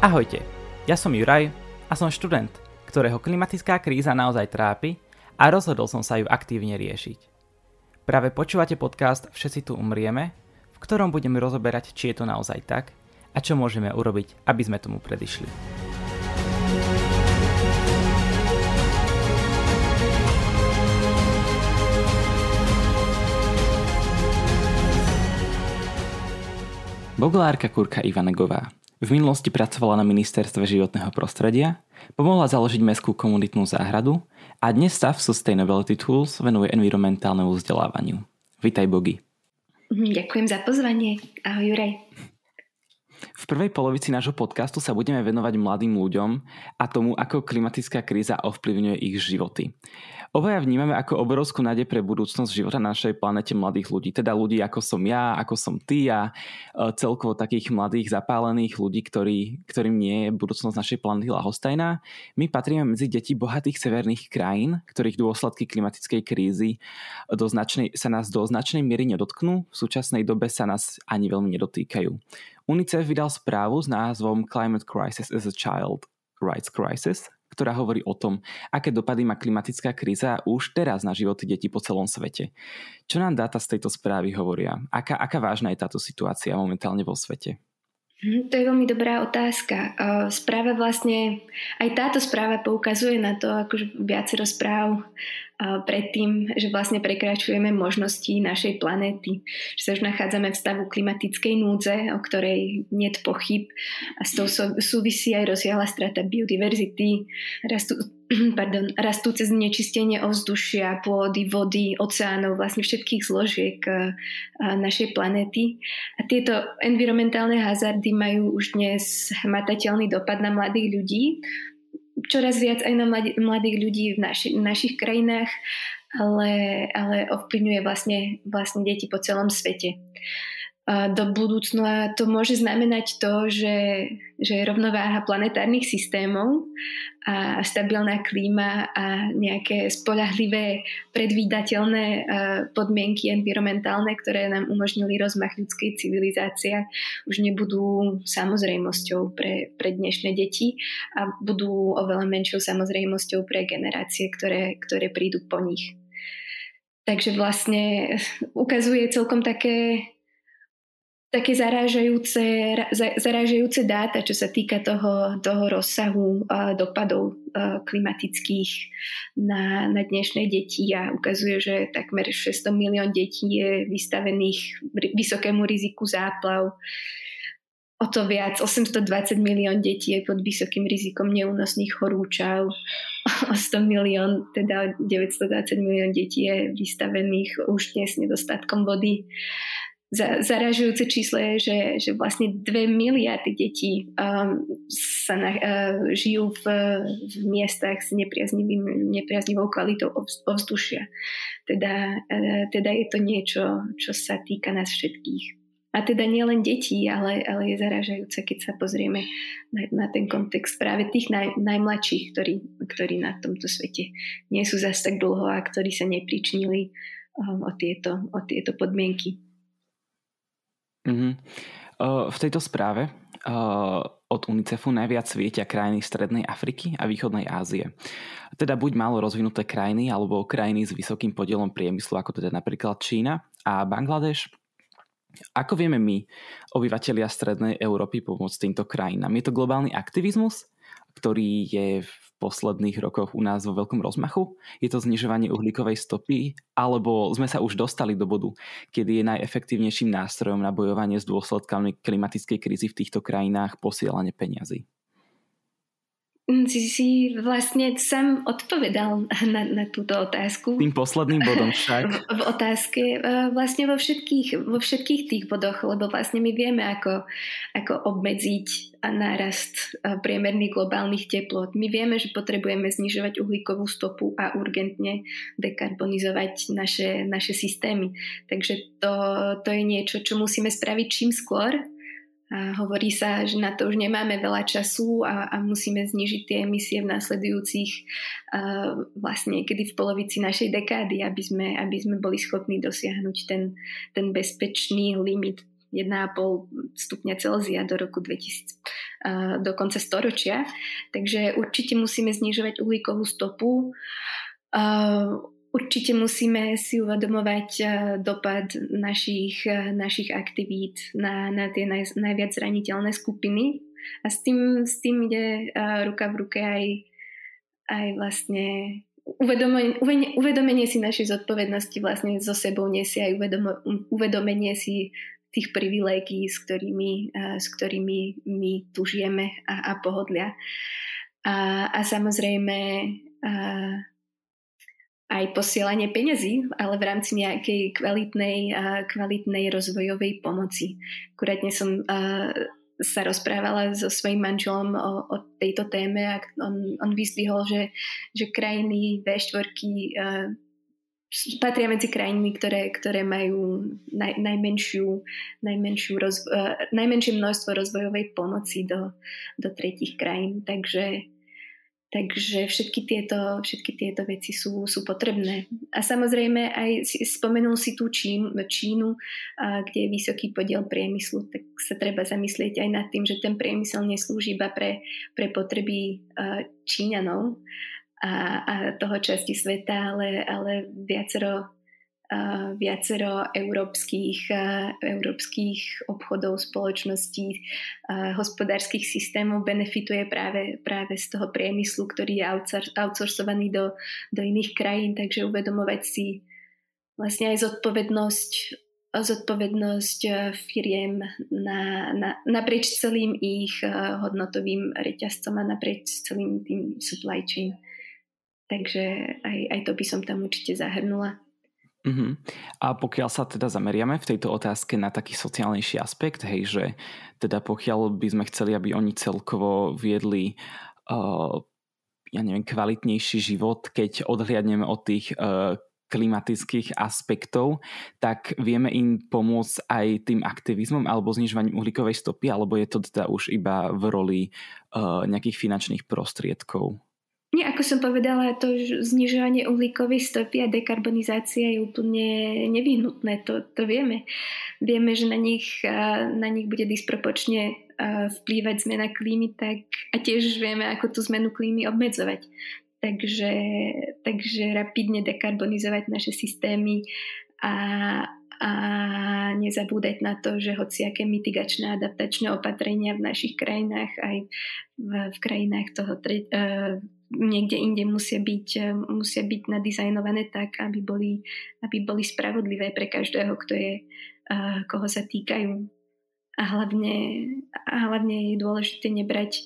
Ahojte, ja som Juraj a som študent, ktorého klimatická kríza naozaj trápi a rozhodol som sa ju aktívne riešiť. Práve počúvate podcast Všetci tu umrieme, v ktorom budeme rozoberať, či je to naozaj tak a čo môžeme urobiť, aby sme tomu predišli. Boglárka Kurka Ivanegová v minulosti pracovala na ministerstve životného prostredia, pomohla založiť mestskú komunitnú záhradu a dnes sa v Sustainability Tools venuje environmentálnemu vzdelávaniu. Vítaj Bogi. Mhm, ďakujem za pozvanie. Ahoj Juraj. V prvej polovici nášho podcastu sa budeme venovať mladým ľuďom a tomu, ako klimatická kríza ovplyvňuje ich životy. Obaja vnímame ako obrovskú nádej pre budúcnosť života na našej planete mladých ľudí. Teda ľudí ako som ja, ako som ty a e, celkovo takých mladých zapálených ľudí, ktorí, ktorým nie je budúcnosť našej planety lahostajná. My patríme medzi deti bohatých severných krajín, ktorých dôsledky klimatickej krízy do značnej, sa nás do značnej miery nedotknú. V súčasnej dobe sa nás ani veľmi nedotýkajú. UNICEF vydal správu s názvom Climate Crisis as a Child Rights Crisis, ktorá hovorí o tom, aké dopady má klimatická kríza už teraz na životy detí po celom svete. Čo nám dáta z tejto správy hovoria? Aká, aká vážna je táto situácia momentálne vo svete? Hm, to je veľmi dobrá otázka. Správa vlastne, aj táto správa poukazuje na to, akože viacero správ predtým, že vlastne prekračujeme možnosti našej planéty. Že sa už nachádzame v stavu klimatickej núdze, o ktorej je pochyb a s tou súvisí aj rozsiahla strata biodiverzity, rastú, pardon, rastúce znečistenie ovzdušia, pôdy, vody, oceánov, vlastne všetkých zložiek našej planéty. A tieto environmentálne hazardy majú už dnes hmatateľný dopad na mladých ľudí, čoraz viac aj na mladých ľudí v, naši, v našich krajinách, ale, ale ovplyvňuje vlastne, vlastne deti po celom svete do budúcna to môže znamenať to, že, že rovnováha planetárnych systémov a stabilná klíma a nejaké spolahlivé, predvídateľné podmienky environmentálne, ktoré nám umožnili rozmach ľudskej civilizácie, už nebudú samozrejmosťou pre, pre dnešné deti a budú oveľa menšou samozrejmosťou pre generácie, ktoré, ktoré prídu po nich. Takže vlastne ukazuje celkom také také zarážajúce, zarážajúce dáta, čo sa týka toho, toho rozsahu dopadov klimatických na, na dnešné deti a ukazuje, že takmer 600 milión detí je vystavených vysokému riziku záplav. O to viac, 820 milión detí je pod vysokým rizikom neúnosných horúčav. O 100 milión, teda 920 milión detí je vystavených už dnes nedostatkom vody zaražujúce číslo je, že, že vlastne 2 miliardy detí um, sa na, uh, žijú v, v miestach s nepriaznivou kvalitou ovzdušia. Teda, uh, teda je to niečo, čo sa týka nás všetkých. A teda nielen detí, ale, ale je zaražajúce, keď sa pozrieme na, na ten kontext práve tých naj, najmladších, ktorí, ktorí na tomto svete nie sú zase tak dlho a ktorí sa nepričnili um, o, tieto, o tieto podmienky. Mm-hmm. V tejto správe od UNICEFu najviac svietia krajiny Strednej Afriky a Východnej Ázie. Teda buď málo rozvinuté krajiny, alebo krajiny s vysokým podielom priemyslu, ako teda napríklad Čína a Bangladeš. Ako vieme my, obyvatelia Strednej Európy, pomôcť týmto krajinám? Je to globálny aktivizmus, ktorý je v posledných rokoch u nás vo veľkom rozmachu? Je to znižovanie uhlíkovej stopy? Alebo sme sa už dostali do bodu, kedy je najefektívnejším nástrojom na bojovanie s dôsledkami klimatickej krízy v týchto krajinách posielanie peniazy? Si si vlastne sám odpovedal na, na túto otázku. Tým posledným bodom však. V, v otázke e, vlastne vo všetkých, vo všetkých tých bodoch, lebo vlastne my vieme, ako, ako obmedziť nárast e, priemerných globálnych teplot. My vieme, že potrebujeme znižovať uhlíkovú stopu a urgentne dekarbonizovať naše, naše systémy. Takže to, to je niečo, čo musíme spraviť čím skôr, a hovorí sa, že na to už nemáme veľa času a, a musíme znižiť tie emisie v následujúcich uh, vlastne niekedy v polovici našej dekády, aby sme, aby sme boli schopní dosiahnuť ten, ten bezpečný limit 1,5 stupňa Celzia do roku 2000, do konca storočia. Takže určite musíme znižovať uhlíkovú stopu. Určite musíme si uvedomovať dopad našich, našich aktivít na, na tie naj, najviac zraniteľné skupiny. A s tým, s tým ide ruka v ruke aj, aj vlastne uvedomenie, uvedomenie si našej zodpovednosti vlastne so sebou nesie aj uvedomenie si tých privilégií, s ktorými, s ktorými my tu žijeme a, a pohodlia. A, a samozrejme a, aj posielanie peňazí, ale v rámci nejakej kvalitnej, kvalitnej rozvojovej pomoci. Akurátne som sa rozprávala so svojím manželom o, o tejto téme a on, on vyzdvihol, že, že krajiny V4 uh, patria medzi krajiny, ktoré, ktoré majú naj, najmenšiu, najmenšiu rozvo- najmenšie množstvo rozvojovej pomoci do, do tretich krajín. Takže Takže všetky tieto, všetky tieto veci sú, sú potrebné. A samozrejme aj spomenul si tú Čín, Čínu, kde je vysoký podiel priemyslu, tak sa treba zamyslieť aj nad tým, že ten priemysel neslúži iba pre, pre potreby Číňanov a, a toho časti sveta, ale, ale viacero viacero európskych, európskych obchodov, spoločností, hospodárskych systémov benefituje práve, práve z toho priemyslu, ktorý je outsourcovaný do, do iných krajín, takže uvedomovať si vlastne aj zodpovednosť zodpovednosť firiem na, na, naprieč celým ich hodnotovým reťazcom a naprieč celým tým supply chain. Takže aj, aj to by som tam určite zahrnula. Uh-huh. A pokiaľ sa teda zameriame v tejto otázke na taký sociálnejší aspekt, hej, že teda pokiaľ by sme chceli, aby oni celkovo viedli uh, ja neviem, kvalitnejší život, keď odhliadneme od tých uh, klimatických aspektov, tak vieme im pomôcť aj tým aktivizmom alebo znižovaním uhlíkovej stopy, alebo je to teda už iba v roli uh, nejakých finančných prostriedkov? Nie, ako som povedala, to znižovanie uhlíkovej stopy a dekarbonizácia je úplne nevyhnutné, to, to vieme. Vieme, že na nich, na nich bude dispropočne vplývať zmena klímy, tak a tiež vieme, ako tú zmenu klímy obmedzovať. Takže, takže rapidne dekarbonizovať naše systémy a, a nezabúdať na to, že hociaké mitigačné adaptačné opatrenia v našich krajinách aj v, v krajinách toho tre, uh, niekde inde musia byť, eh, musia byť nadizajnované tak, aby boli, aby boli spravodlivé pre každého, kto je, uh, koho sa týkajú. A hlavne, a hlavne je dôležité nebrať,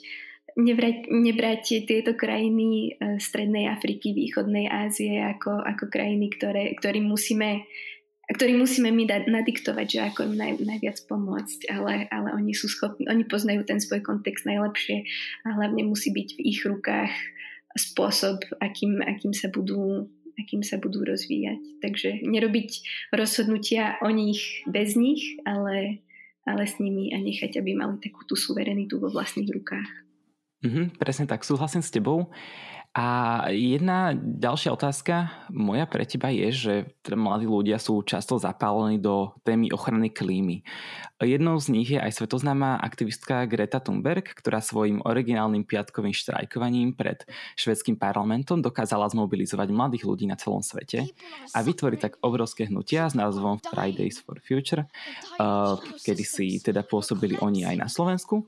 nebrať, nebrať tieto krajiny uh, Strednej Afriky, Východnej Ázie ako, ako krajiny, ktoré, ktorým musíme ktorý musíme my dať, nadiktovať, že ako im naj, najviac pomôcť, ale, ale oni sú schopní, oni poznajú ten svoj kontext najlepšie a hlavne musí byť v ich rukách spôsob, akým, akým, sa budú, akým sa budú rozvíjať. Takže nerobiť rozhodnutia o nich bez nich, ale, ale s nimi a nechať, aby mali takú tú suverenitu vo vlastných rukách. Mm-hmm, presne tak, súhlasím s tebou. A jedna ďalšia otázka moja pre teba je, že teda mladí ľudia sú často zapálení do témy ochrany klímy. Jednou z nich je aj svetoznáma aktivistka Greta Thunberg, ktorá svojim originálnym piatkovým štrajkovaním pred švedským parlamentom dokázala zmobilizovať mladých ľudí na celom svete a vytvoriť tak obrovské hnutia s názvom Fridays for Future, kedy si teda pôsobili oni aj na Slovensku.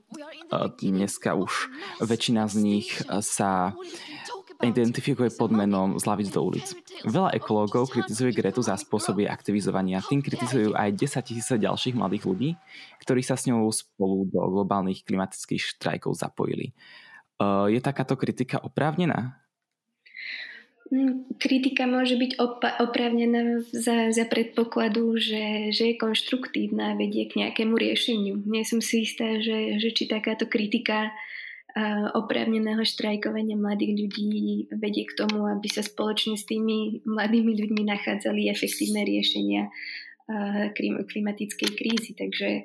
Dneska už väčšina z nich sa identifikuje pod menom Zlavic do ulic. Veľa ekológov kritizuje Gretu za spôsoby aktivizovania, tým kritizujú aj 10 tisíce ďalších mladých ľudí, ktorí sa s ňou spolu do globálnych klimatických štrajkov zapojili. Je takáto kritika oprávnená? Mm, kritika môže byť opa- oprávnená za, za predpokladu, že, že je konštruktívna a vedie k nejakému riešeniu. Nie som si istá, že, že či takáto kritika oprávneného štrajkovania mladých ľudí vedie k tomu, aby sa spoločne s tými mladými ľuďmi nachádzali efektívne riešenia klimatickej krízy. Takže,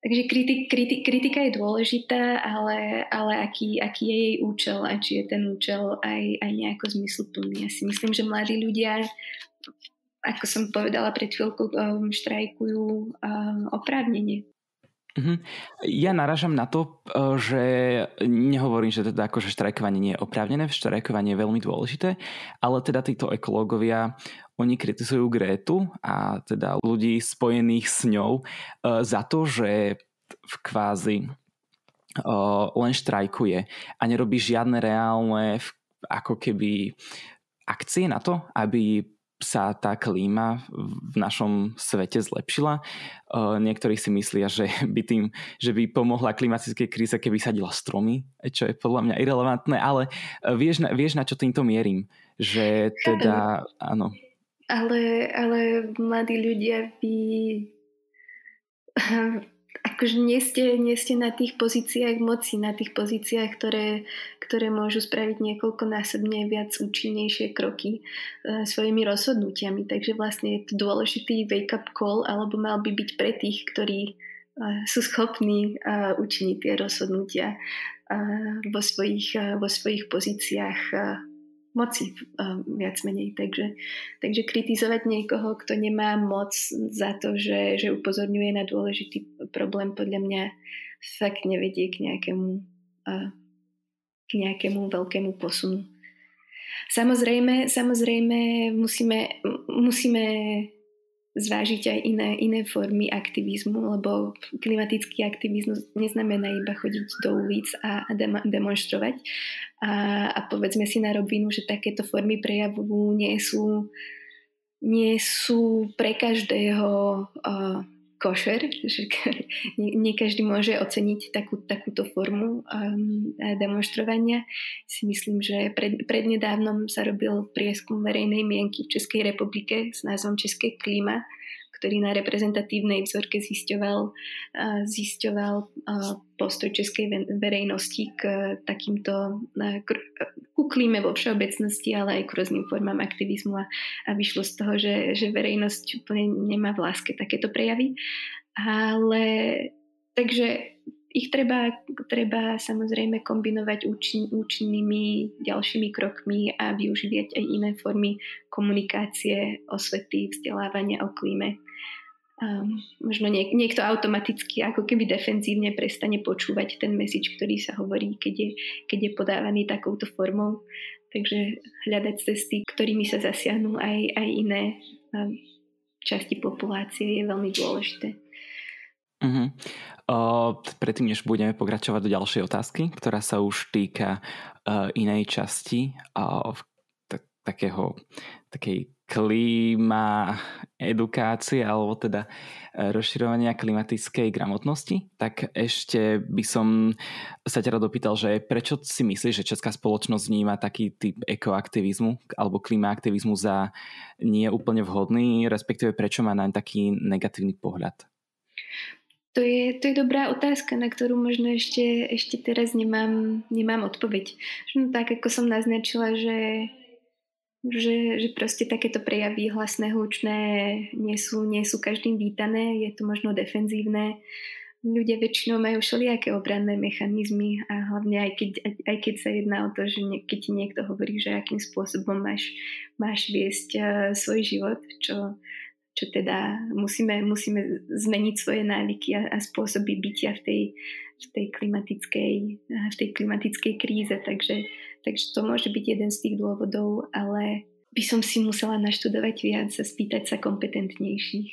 takže kritik, kritik, kritika je dôležitá, ale, ale aký, aký je jej účel a či je ten účel aj, aj nejako zmysluplný. Ja si myslím, že mladí ľudia ako som povedala pred chvíľkou, um, štrajkujú oprávnenie. Uh-huh. Ja naražam na to, e, že nehovorím, že teda akože štrajkovanie nie je oprávnené, štrajkovanie je veľmi dôležité, ale teda títo ekológovia, oni kritizujú Grétu a teda ľudí spojených s ňou e, za to, že v kvázi e, len štrajkuje a nerobí žiadne reálne ako keby akcie na to, aby sa tá klíma v našom svete zlepšila. Niektorí si myslia, že by tým, že by pomohla klimatickej kríze, keby sadila stromy, čo je podľa mňa irrelevantné, ale vieš, vieš na čo týmto mierim? Že teda, áno. Ale, ale mladí ľudia by akože nie ste, nie ste na tých pozíciách moci, na tých pozíciách, ktoré, ktoré môžu spraviť niekoľkonásobne viac účinnejšie kroky e, svojimi rozhodnutiami. Takže vlastne je to dôležitý wake-up call, alebo mal by byť pre tých, ktorí e, sú schopní e, učiniť tie rozhodnutia e, vo, svojich, e, vo svojich pozíciách e, moci viac menej. Takže, takže kritizovať niekoho, kto nemá moc za to, že, že upozorňuje na dôležitý problém, podľa mňa fakt nevedie k nejakému, k nejakému veľkému posunu. Samozrejme, samozrejme musíme, musíme zvážiť aj iné, iné formy aktivizmu, lebo klimatický aktivizmus neznamená iba chodiť do ulic a, a demonstrovať. A, a povedzme si na rovinu, že takéto formy prejavu nie sú, nie sú pre každého uh, košer, že nie, každý môže oceniť takú, takúto formu um, demonstrovania. Si myslím, že pred, prednedávnom sa robil prieskum verejnej mienky v Českej republike s názvom České klíma, ktorý na reprezentatívnej vzorke zisťoval, zisťoval postoj českej verejnosti k takýmto k, ku klíme vo všeobecnosti, ale aj k rôznym formám aktivizmu a, a vyšlo z toho, že, že verejnosť úplne nemá v láske takéto prejavy. Ale takže ich treba, treba samozrejme kombinovať účin, účinnými ďalšími krokmi a využívať aj iné formy komunikácie, osvety, vzdelávania o klíme um, možno niek- niekto automaticky ako keby defenzívne prestane počúvať ten message, ktorý sa hovorí, keď je, keď je podávaný takouto formou. Takže hľadať cesty, ktorými sa zasiahnu aj, aj iné um, časti populácie je veľmi dôležité. Uh-huh. Uh, predtým, než budeme pokračovať do ďalšej otázky, ktorá sa už týka uh, inej časti uh, t- takého, takej klíma edukácie alebo teda e, rozširovania klimatickej gramotnosti, tak ešte by som sa ťa dopýtal, že prečo si myslíš, že česká spoločnosť vníma taký typ ekoaktivizmu alebo klimaaktivizmu za nie úplne vhodný, respektíve prečo má naň taký negatívny pohľad? To je, to je dobrá otázka, na ktorú možno ešte, ešte teraz nemám, nemám odpoveď. No, tak ako som naznačila, že že, že proste takéto prejavy hlasné, hlučné nie sú, nie sú každým vítané, je to možno defenzívne. Ľudia väčšinou majú všelijaké obranné mechanizmy a hlavne aj keď, aj keď sa jedná o to, že keď ti niekto hovorí, že akým spôsobom máš, máš viesť uh, svoj život, čo, čo teda musíme, musíme zmeniť svoje návyky a, a spôsoby bytia v tej, v tej, klimatickej, v tej klimatickej kríze. Takže Takže to môže byť jeden z tých dôvodov, ale by som si musela naštudovať viac a spýtať sa kompetentnejších.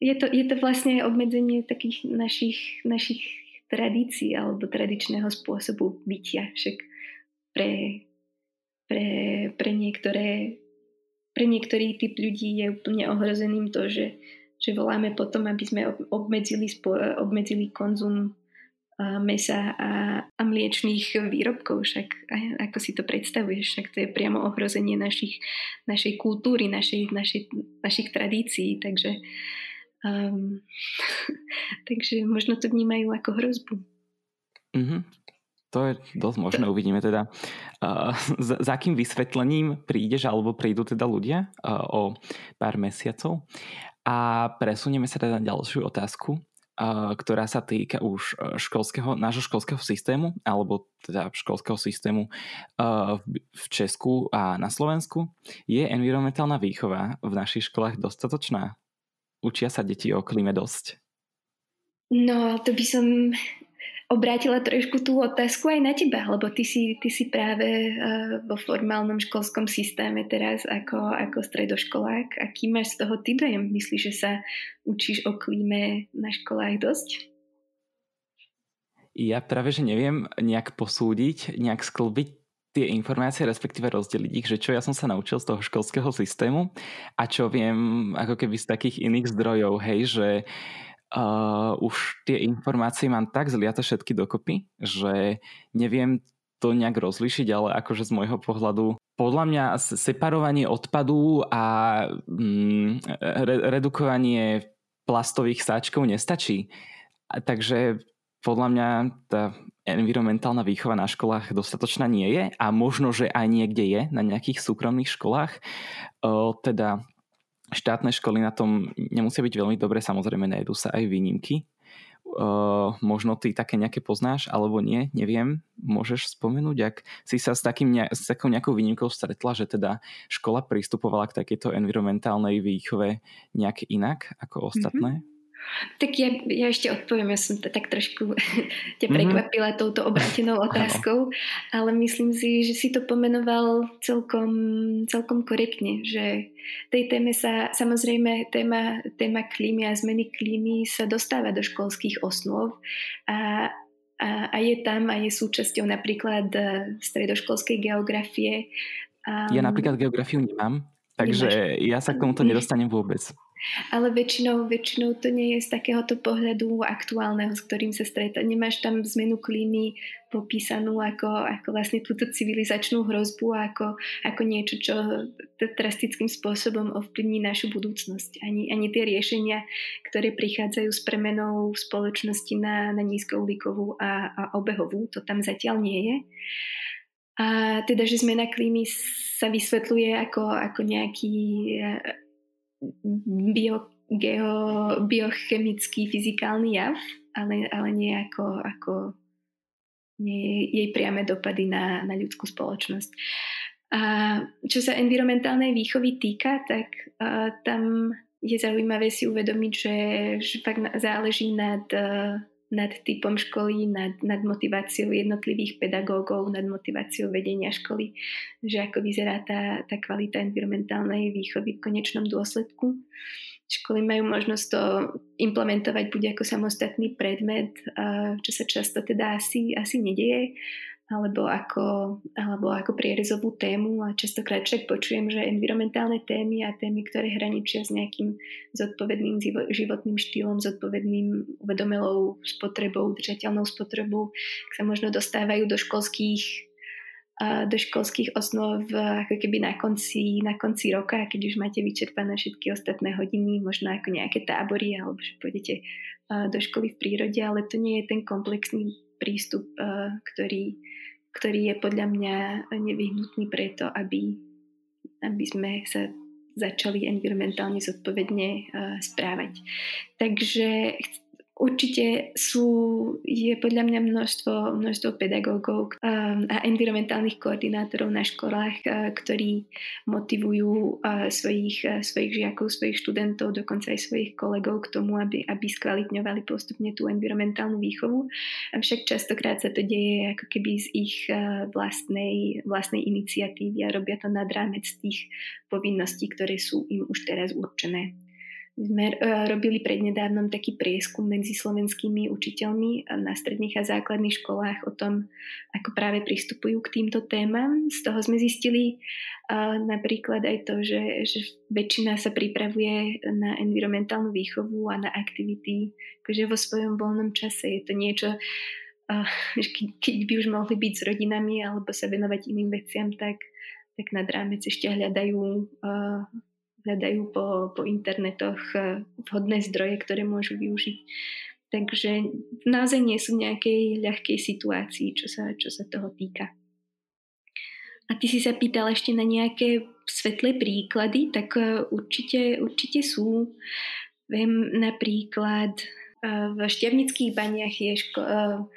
Je to, je to vlastne obmedzenie takých našich, našich tradícií alebo tradičného spôsobu bytia. Však pre, pre, pre, niektoré, pre niektorý typ ľudí je úplne ohrozeným to, že, že voláme potom, aby sme obmedzili, obmedzili konzum mesa a, a mliečných výrobkov, však ako si to predstavuješ, však to je priamo ohrozenie našich, našej kultúry, našej, našej, našich tradícií, takže, um, takže možno to vnímajú ako hrozbu. Mm-hmm. To je dosť možné, uvidíme teda. Uh, za, za akým vysvetlením prídeš alebo prídu teda ľudia uh, o pár mesiacov. A presunieme sa teda na ďalšiu otázku ktorá sa týka už e, školského, nášho školského systému, alebo teda školského systému e, v Česku a na Slovensku. Je environmentálna výchova v našich školách dostatočná? Učia sa deti o klíme dosť? No, to by som obrátila trošku tú otázku aj na teba, lebo ty si, ty si práve uh, vo formálnom školskom systéme teraz ako, ako stredoškolák. Aký máš z toho ty dojem? Myslíš, že sa učíš o klíme na školách dosť? Ja práve, že neviem nejak posúdiť, nejak sklbiť tie informácie, respektíve rozdeliť ich, že čo ja som sa naučil z toho školského systému a čo viem ako keby z takých iných zdrojov, hej, že uh, už tie informácie mám tak zliate všetky dokopy, že neviem to nejak rozlišiť, ale akože z môjho pohľadu podľa mňa separovanie odpadu a mm, re, redukovanie plastových sáčkov nestačí. A takže podľa mňa tá environmentálna výchova na školách dostatočná nie je a možno, že aj niekde je na nejakých súkromných školách. O, teda štátne školy na tom nemusia byť veľmi dobré, samozrejme najdú sa aj výnimky. Uh, možno ty také nejaké poznáš, alebo nie, neviem. Môžeš spomenúť, ak si sa s, takým, s takou nejakou výnimkou stretla, že teda škola pristupovala k takejto environmentálnej výchove nejak inak ako ostatné? Mm-hmm. Tak ja, ja ešte odpoviem, ja som tak trošku ťa mhm. prekvapila mm-hmm. touto obrátenou otázkou, ale myslím si, že si to pomenoval celkom, celkom korektne, že tej téme sa, samozrejme téma, téma klímy a zmeny klímy sa dostáva do školských osnov a, a, a je tam a je súčasťou napríklad e, stredoškolskej geografie. Um, ja napríklad geografiu nemám, takže nemáš. ja sa k tomuto nedostanem vôbec ale väčšinou, väčšinou to nie je z takéhoto pohľadu aktuálneho, s ktorým sa stretá. Nemáš tam zmenu klímy popísanú ako, ako vlastne túto civilizačnú hrozbu, ako, ako niečo, čo drastickým spôsobom ovplyvní našu budúcnosť. Ani, ani tie riešenia, ktoré prichádzajú s premenou spoločnosti na, na nízkouhlíkovú a, a obehovú, to tam zatiaľ nie je. A teda, že zmena klímy sa vysvetľuje ako, ako nejaký bio, geo, biochemický, fyzikálny jav, ale, ale nie ako, ako nie jej priame dopady na, na ľudskú spoločnosť. A čo sa environmentálnej výchovy týka, tak uh, tam je zaujímavé si uvedomiť, že, že fakt záleží nad, uh, nad typom školy, nad, nad motiváciou jednotlivých pedagógov, nad motiváciou vedenia školy, že ako vyzerá tá, tá kvalita environmentálnej výchovy v konečnom dôsledku. Školy majú možnosť to implementovať buď ako samostatný predmet, čo sa často teda asi, asi nedieje, alebo ako, alebo ako prierezovú tému. A častokrát však počujem, že environmentálne témy a témy, ktoré hraničia s nejakým zodpovedným životným štýlom, zodpovedným uvedomelou spotrebou, držateľnou spotrebou, sa možno dostávajú do školských do školských osnov ako keby na konci, na konci roka, keď už máte vyčerpané všetky ostatné hodiny, možno ako nejaké tábory alebo že pôjdete do školy v prírode, ale to nie je ten komplexný prístup, ktorý, ktorý je podľa mňa nevyhnutný preto, aby, aby sme sa začali environmentálne zodpovedne správať. Takže Určite sú, je podľa mňa množstvo, množstvo pedagógov um, a environmentálnych koordinátorov na školách, uh, ktorí motivujú uh, svojich, uh, svojich žiakov, svojich študentov, dokonca aj svojich kolegov k tomu, aby, aby skvalitňovali postupne tú environmentálnu výchovu. Avšak častokrát sa to deje ako keby z ich vlastnej, vlastnej iniciatívy a robia to nad rámec tých povinností, ktoré sú im už teraz určené sme uh, robili prednedávnom taký prieskum medzi slovenskými učiteľmi na stredných a základných školách o tom, ako práve pristupujú k týmto témam. Z toho sme zistili uh, napríklad aj to, že, že väčšina sa pripravuje na environmentálnu výchovu a na aktivity akože vo svojom voľnom čase. Je to niečo, uh, keď, by už mohli byť s rodinami alebo sa venovať iným veciam, tak, tak nad rámec ešte hľadajú hľadajú po, po internetoch eh, vhodné zdroje, ktoré môžu využiť. Takže naozaj nie sú v nejakej ľahkej situácii, čo sa, čo sa toho týka. A ty si sa pýtal ešte na nejaké svetlé príklady, tak eh, určite, určite sú. Viem napríklad eh, v Šťavnických baniach je, ško-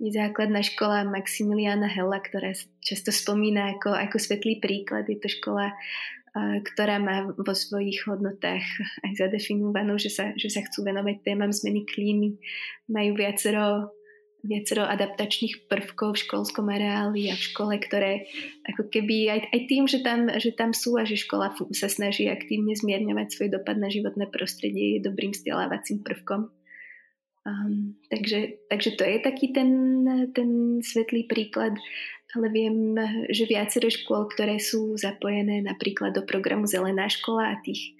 základná škola Maximiliana Hella, ktorá sa často spomína ako, ako svetlý príklad. Je to škola ktorá má vo svojich hodnotách aj zadefinovanú, že sa, že sa chcú venovať témam zmeny klímy. Majú viacero, viacero adaptačných prvkov v školskom areáli a v škole, ktoré ako keby aj, aj tým, že tam, že tam sú a že škola sa snaží aktívne zmierňovať svoj dopad na životné prostredie, je dobrým vzdelávacím prvkom. Um, takže, takže to je taký ten, ten svetlý príklad ale viem, že viacero škôl, ktoré sú zapojené napríklad do programu Zelená škola a tých,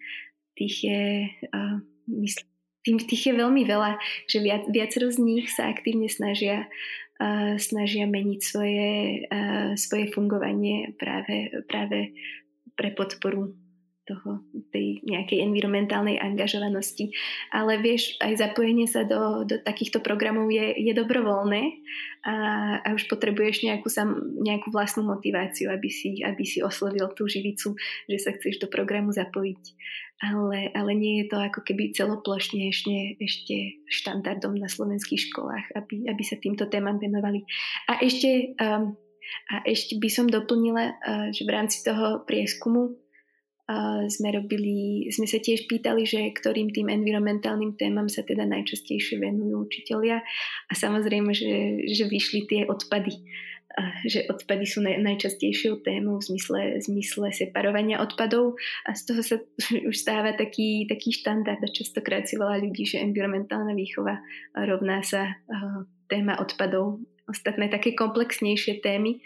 tých je, uh, myslím, tým, tých je veľmi veľa, že viac, viacero z nich sa aktívne snažia, uh, snažia meniť svoje, uh, svoje fungovanie práve, práve pre podporu toho, tej nejakej environmentálnej angažovanosti. Ale vieš, aj zapojenie sa do, do takýchto programov je, je dobrovoľné a, a už potrebuješ nejakú, sam, nejakú vlastnú motiváciu, aby si, aby si oslovil tú živicu, že sa chceš do programu zapojiť. Ale, ale nie je to ako keby celoplošne ešte, ešte štandardom na slovenských školách, aby, aby sa týmto témam venovali. A ešte, um, a ešte by som doplnila, uh, že v rámci toho prieskumu sme robili, sme sa tiež pýtali, že ktorým tým environmentálnym témam sa teda najčastejšie venujú učitelia. A samozrejme, že, že vyšli tie odpady. Že odpady sú naj, najčastejšou témou v zmysle, v zmysle separovania odpadov. A z toho sa už stáva taký, taký štandard a častokrát si volá ľudí, že environmentálna výchova rovná sa uh, téma odpadov ostatné také komplexnejšie témy,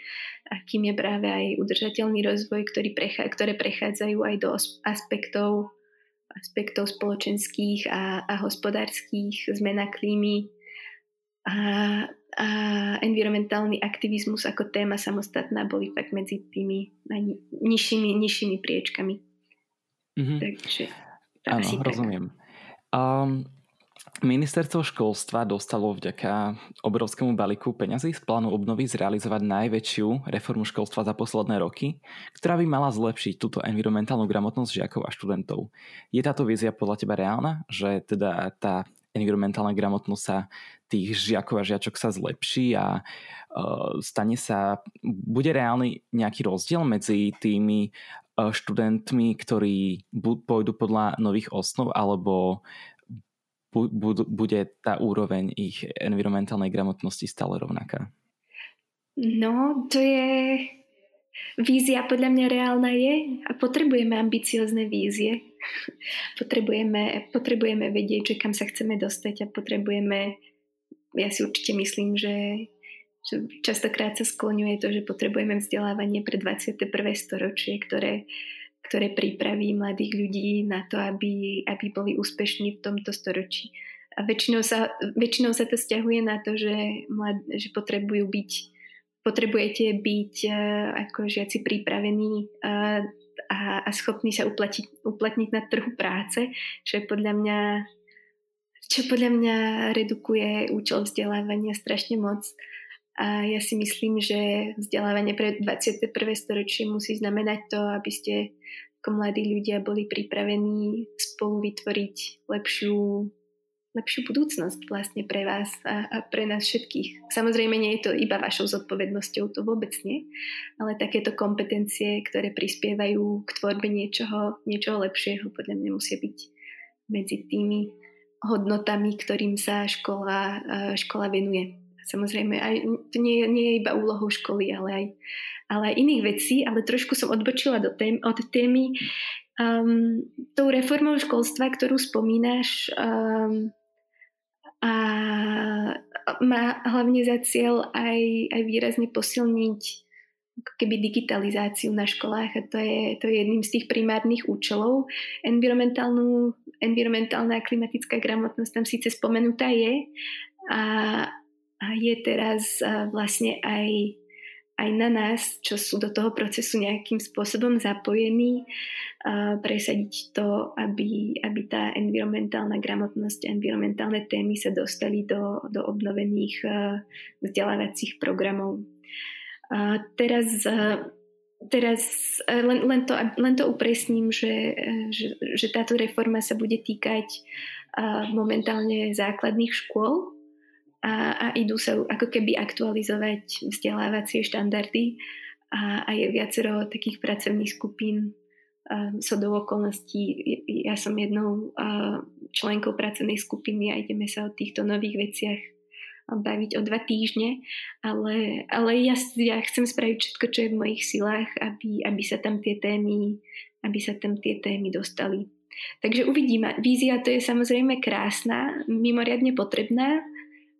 akým je práve aj udržateľný rozvoj, ktorý prechá, ktoré prechádzajú aj do aspektov, aspektov spoločenských a, a hospodárskych, zmena klímy a, a environmentálny aktivizmus ako téma samostatná boli tak medzi tými nižšími, nižšími priečkami. Mm-hmm. Takže Áno, rozumiem. Um, Ministerstvo školstva dostalo vďaka obrovskému balíku peňazí z plánu obnovy zrealizovať najväčšiu reformu školstva za posledné roky, ktorá by mala zlepšiť túto environmentálnu gramotnosť žiakov a študentov. Je táto vízia podľa teba reálna, že teda tá environmentálna gramotnosť sa tých žiakov a žiačok sa zlepší a uh, stane sa, bude reálny nejaký rozdiel medzi tými uh, študentmi, ktorí pôjdu podľa nových osnov alebo bude tá úroveň ich environmentálnej gramotnosti stále rovnaká? No, to je... Vízia podľa mňa reálna je a potrebujeme ambiciozne vízie. potrebujeme, potrebujeme vedieť, že kam sa chceme dostať a potrebujeme, ja si určite myslím, že, že častokrát sa skloňuje to, že potrebujeme vzdelávanie pre 21. storočie, ktoré ktoré pripraví mladých ľudí na to, aby, aby boli úspešní v tomto storočí. A väčšinou sa, väčšinou sa to stiahuje na to, že, mlad, že potrebujú byť, potrebujete byť uh, ako žiaci pripravení uh, a, a schopní sa uplatniť, uplatniť na trhu práce, čo je podľa mňa čo podľa mňa redukuje účel vzdelávania strašne moc. A ja si myslím, že vzdelávanie pre 21. storočie musí znamenať to, aby ste ako mladí ľudia boli pripravení spolu vytvoriť lepšiu, lepšiu budúcnosť vlastne pre vás a, a pre nás všetkých. Samozrejme nie je to iba vašou zodpovednosťou, to vôbec nie, ale takéto kompetencie, ktoré prispievajú k tvorbe niečoho, niečoho lepšieho, podľa mňa musia byť medzi tými hodnotami, ktorým sa škola, škola venuje. Samozrejme, aj, to nie, nie je iba úlohou školy, ale aj, ale aj iných vecí, ale trošku som odbočila do tém, od témy. Um, tou reformou školstva, ktorú spomínaš, um, a má hlavne za cieľ aj, aj výrazne posilniť keby digitalizáciu na školách a to je, to je jedným z tých primárnych účelov. Environmentálnu, environmentálna a klimatická gramotnosť tam síce spomenutá je a, je teraz vlastne aj aj na nás, čo sú do toho procesu nejakým spôsobom zapojení, presadiť to, aby, aby tá environmentálna gramotnosť, environmentálne témy sa dostali do, do obnovených vzdelávacích programov. Teraz, teraz len, len, to, len to upresním, že, že, že táto reforma sa bude týkať momentálne základných škôl, a, a idú sa ako keby aktualizovať vzdelávacie štandardy a, a je viacero takých pracovných skupín so do okolností, ja som jednou členkou pracovnej skupiny a ideme sa o týchto nových veciach baviť o dva týždne, ale, ale ja, ja chcem spraviť všetko, čo je v mojich silách, aby, aby sa tam tie témy aby sa tam tie témy dostali. Takže uvidíme. Vízia to je samozrejme krásna, mimoriadne potrebná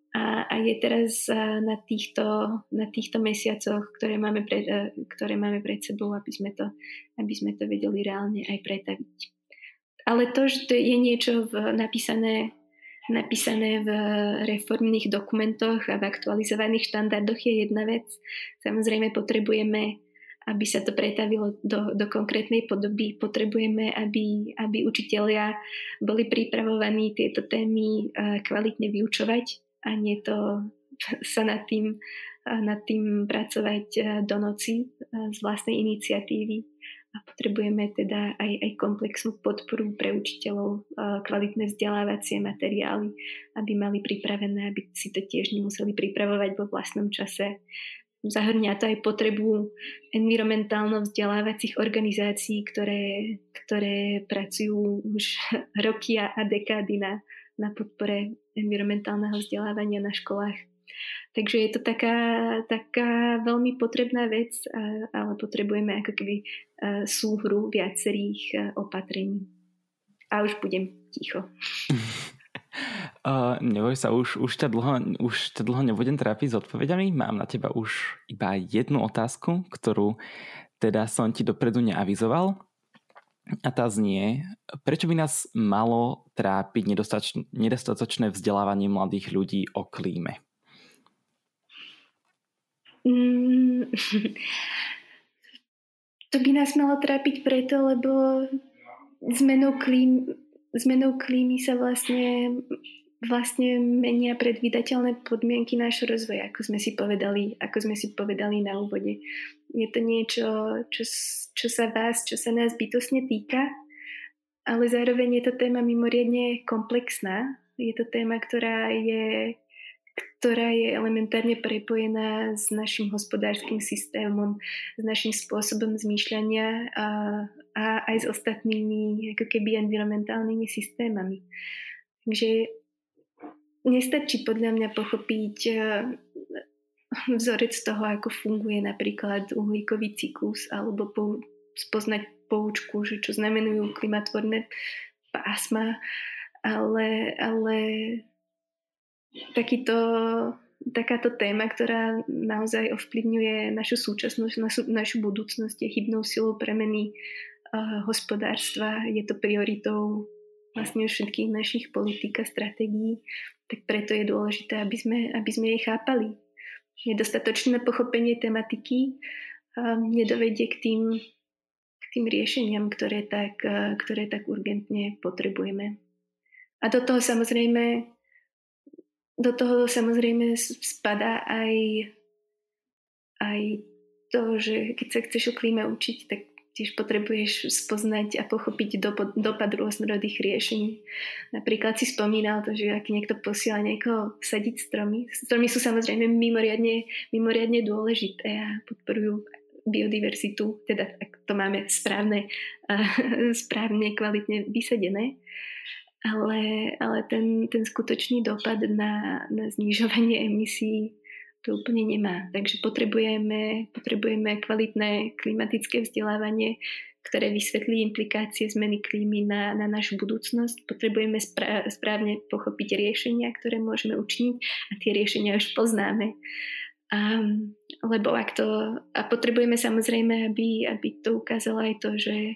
a, a je teraz na týchto, na týchto mesiacoch, ktoré máme, pred, ktoré máme pred sebou, aby sme, to, aby sme to vedeli reálne aj pretaviť. Ale to, že to je niečo v, napísané napísané v reformných dokumentoch a v aktualizovaných štandardoch je jedna vec. Samozrejme potrebujeme, aby sa to pretavilo do, do konkrétnej podoby. Potrebujeme, aby, aby učitelia boli pripravovaní tieto témy kvalitne vyučovať a nie to sa nad tým, nad tým pracovať do noci z vlastnej iniciatívy a potrebujeme teda aj, aj komplexnú podporu pre učiteľov, kvalitné vzdelávacie materiály, aby mali pripravené, aby si to tiež nemuseli pripravovať vo vlastnom čase. Zahrňa to aj potrebu environmentálno-vzdelávacích organizácií, ktoré, ktoré pracujú už roky a dekády na, na podpore environmentálneho vzdelávania na školách. Takže je to taká, taká veľmi potrebná vec, ale potrebujeme ako keby súhru viacerých opatrení. A už budem ticho. Uh, neboj sa, už, už, ťa dlho, už ťa dlho nebudem trápiť s odpovediami. Mám na teba už iba jednu otázku, ktorú teda som ti dopredu neavizoval. A tá znie, prečo by nás malo trápiť nedostatočné vzdelávanie mladých ľudí o klíme? Mm, to by nás malo trápiť preto, lebo zmenou, klím, zmenou klímy sa vlastne, vlastne menia predvídateľné podmienky nášho rozvoja, ako sme si povedali, ako sme si povedali na úvode. Je to niečo, čo, čo sa vás, čo sa nás bytosne týka, ale zároveň je to téma mimoriadne komplexná. Je to téma, ktorá je ktorá je elementárne prepojená s našim hospodárskym systémom, s našim spôsobom zmýšľania a, a aj s ostatnými ako keby environmentálnymi systémami. Takže nestačí podľa mňa pochopiť e, vzorec toho, ako funguje napríklad uhlíkový cyklus alebo po, spoznať poučku, že čo znamenujú klimatvorné pásma, ale, ale takýto, takáto téma, ktorá naozaj ovplyvňuje našu súčasnosť, našu, našu budúcnosť, je chybnou silou premeny uh, hospodárstva, je to prioritou vlastne všetkých našich politík a stratégií, tak preto je dôležité, aby sme, aby sme jej chápali. Nedostatočné pochopenie tematiky um, nedovedie k tým, k tým riešeniam, ktoré tak, uh, ktoré tak urgentne potrebujeme. A do toho samozrejme do toho samozrejme spadá aj, aj to, že keď sa chceš o klíme učiť, tak tiež potrebuješ spoznať a pochopiť dopad, dopad rôznorodých riešení. Napríklad si spomínal to, že ak niekto posiela niekoho sadiť stromy. Stromy sú samozrejme mimoriadne, mimoriadne dôležité a podporujú biodiverzitu, teda ak to máme správne, správne kvalitne vysadené ale, ale ten, ten skutočný dopad na, na znižovanie emisí to úplne nemá. Takže potrebujeme, potrebujeme kvalitné klimatické vzdelávanie, ktoré vysvetlí implikácie zmeny klímy na, na našu budúcnosť. Potrebujeme spra- správne pochopiť riešenia, ktoré môžeme učiniť a tie riešenia už poznáme. A, lebo ak to, a potrebujeme samozrejme, aby, aby to ukázalo aj to, že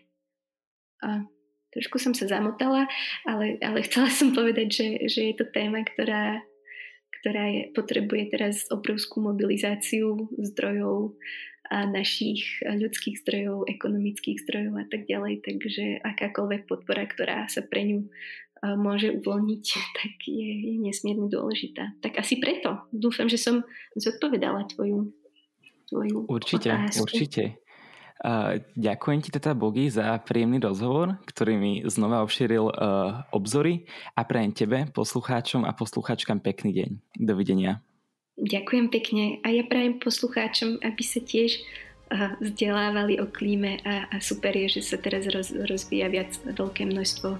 a, trošku som sa zamotala, ale, ale chcela som povedať, že, že je to téma, ktorá, ktorá je, potrebuje teraz obrovskú mobilizáciu zdrojov a našich ľudských zdrojov, ekonomických zdrojov a tak ďalej. Takže akákoľvek podpora, ktorá sa pre ňu môže uvoľniť, tak je, je nesmierne dôležitá. Tak asi preto. Dúfam, že som zodpovedala tvoju, tvoju Určite, otázku. určite. Eh, ďakujem ti teda Bogi za príjemný rozhovor, ktorý mi znova obšíril eh, obzory a prajem tebe, poslucháčom a poslucháčkam pekný deň. Dovidenia. Ďakujem pekne a ja prajem poslucháčom, aby sa tiež eh, vzdelávali o klíme a, a super je, že sa teraz roz, rozvíja viac veľké množstvo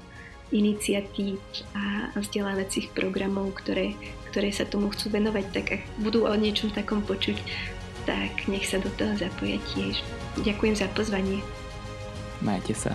iniciatív a vzdelávacích programov, ktoré, ktoré sa tomu chcú venovať, tak ak budú o niečom takom počuť, tak nech sa do toho zapoja tiež. Ďakujem za pozvanie. Majte sa.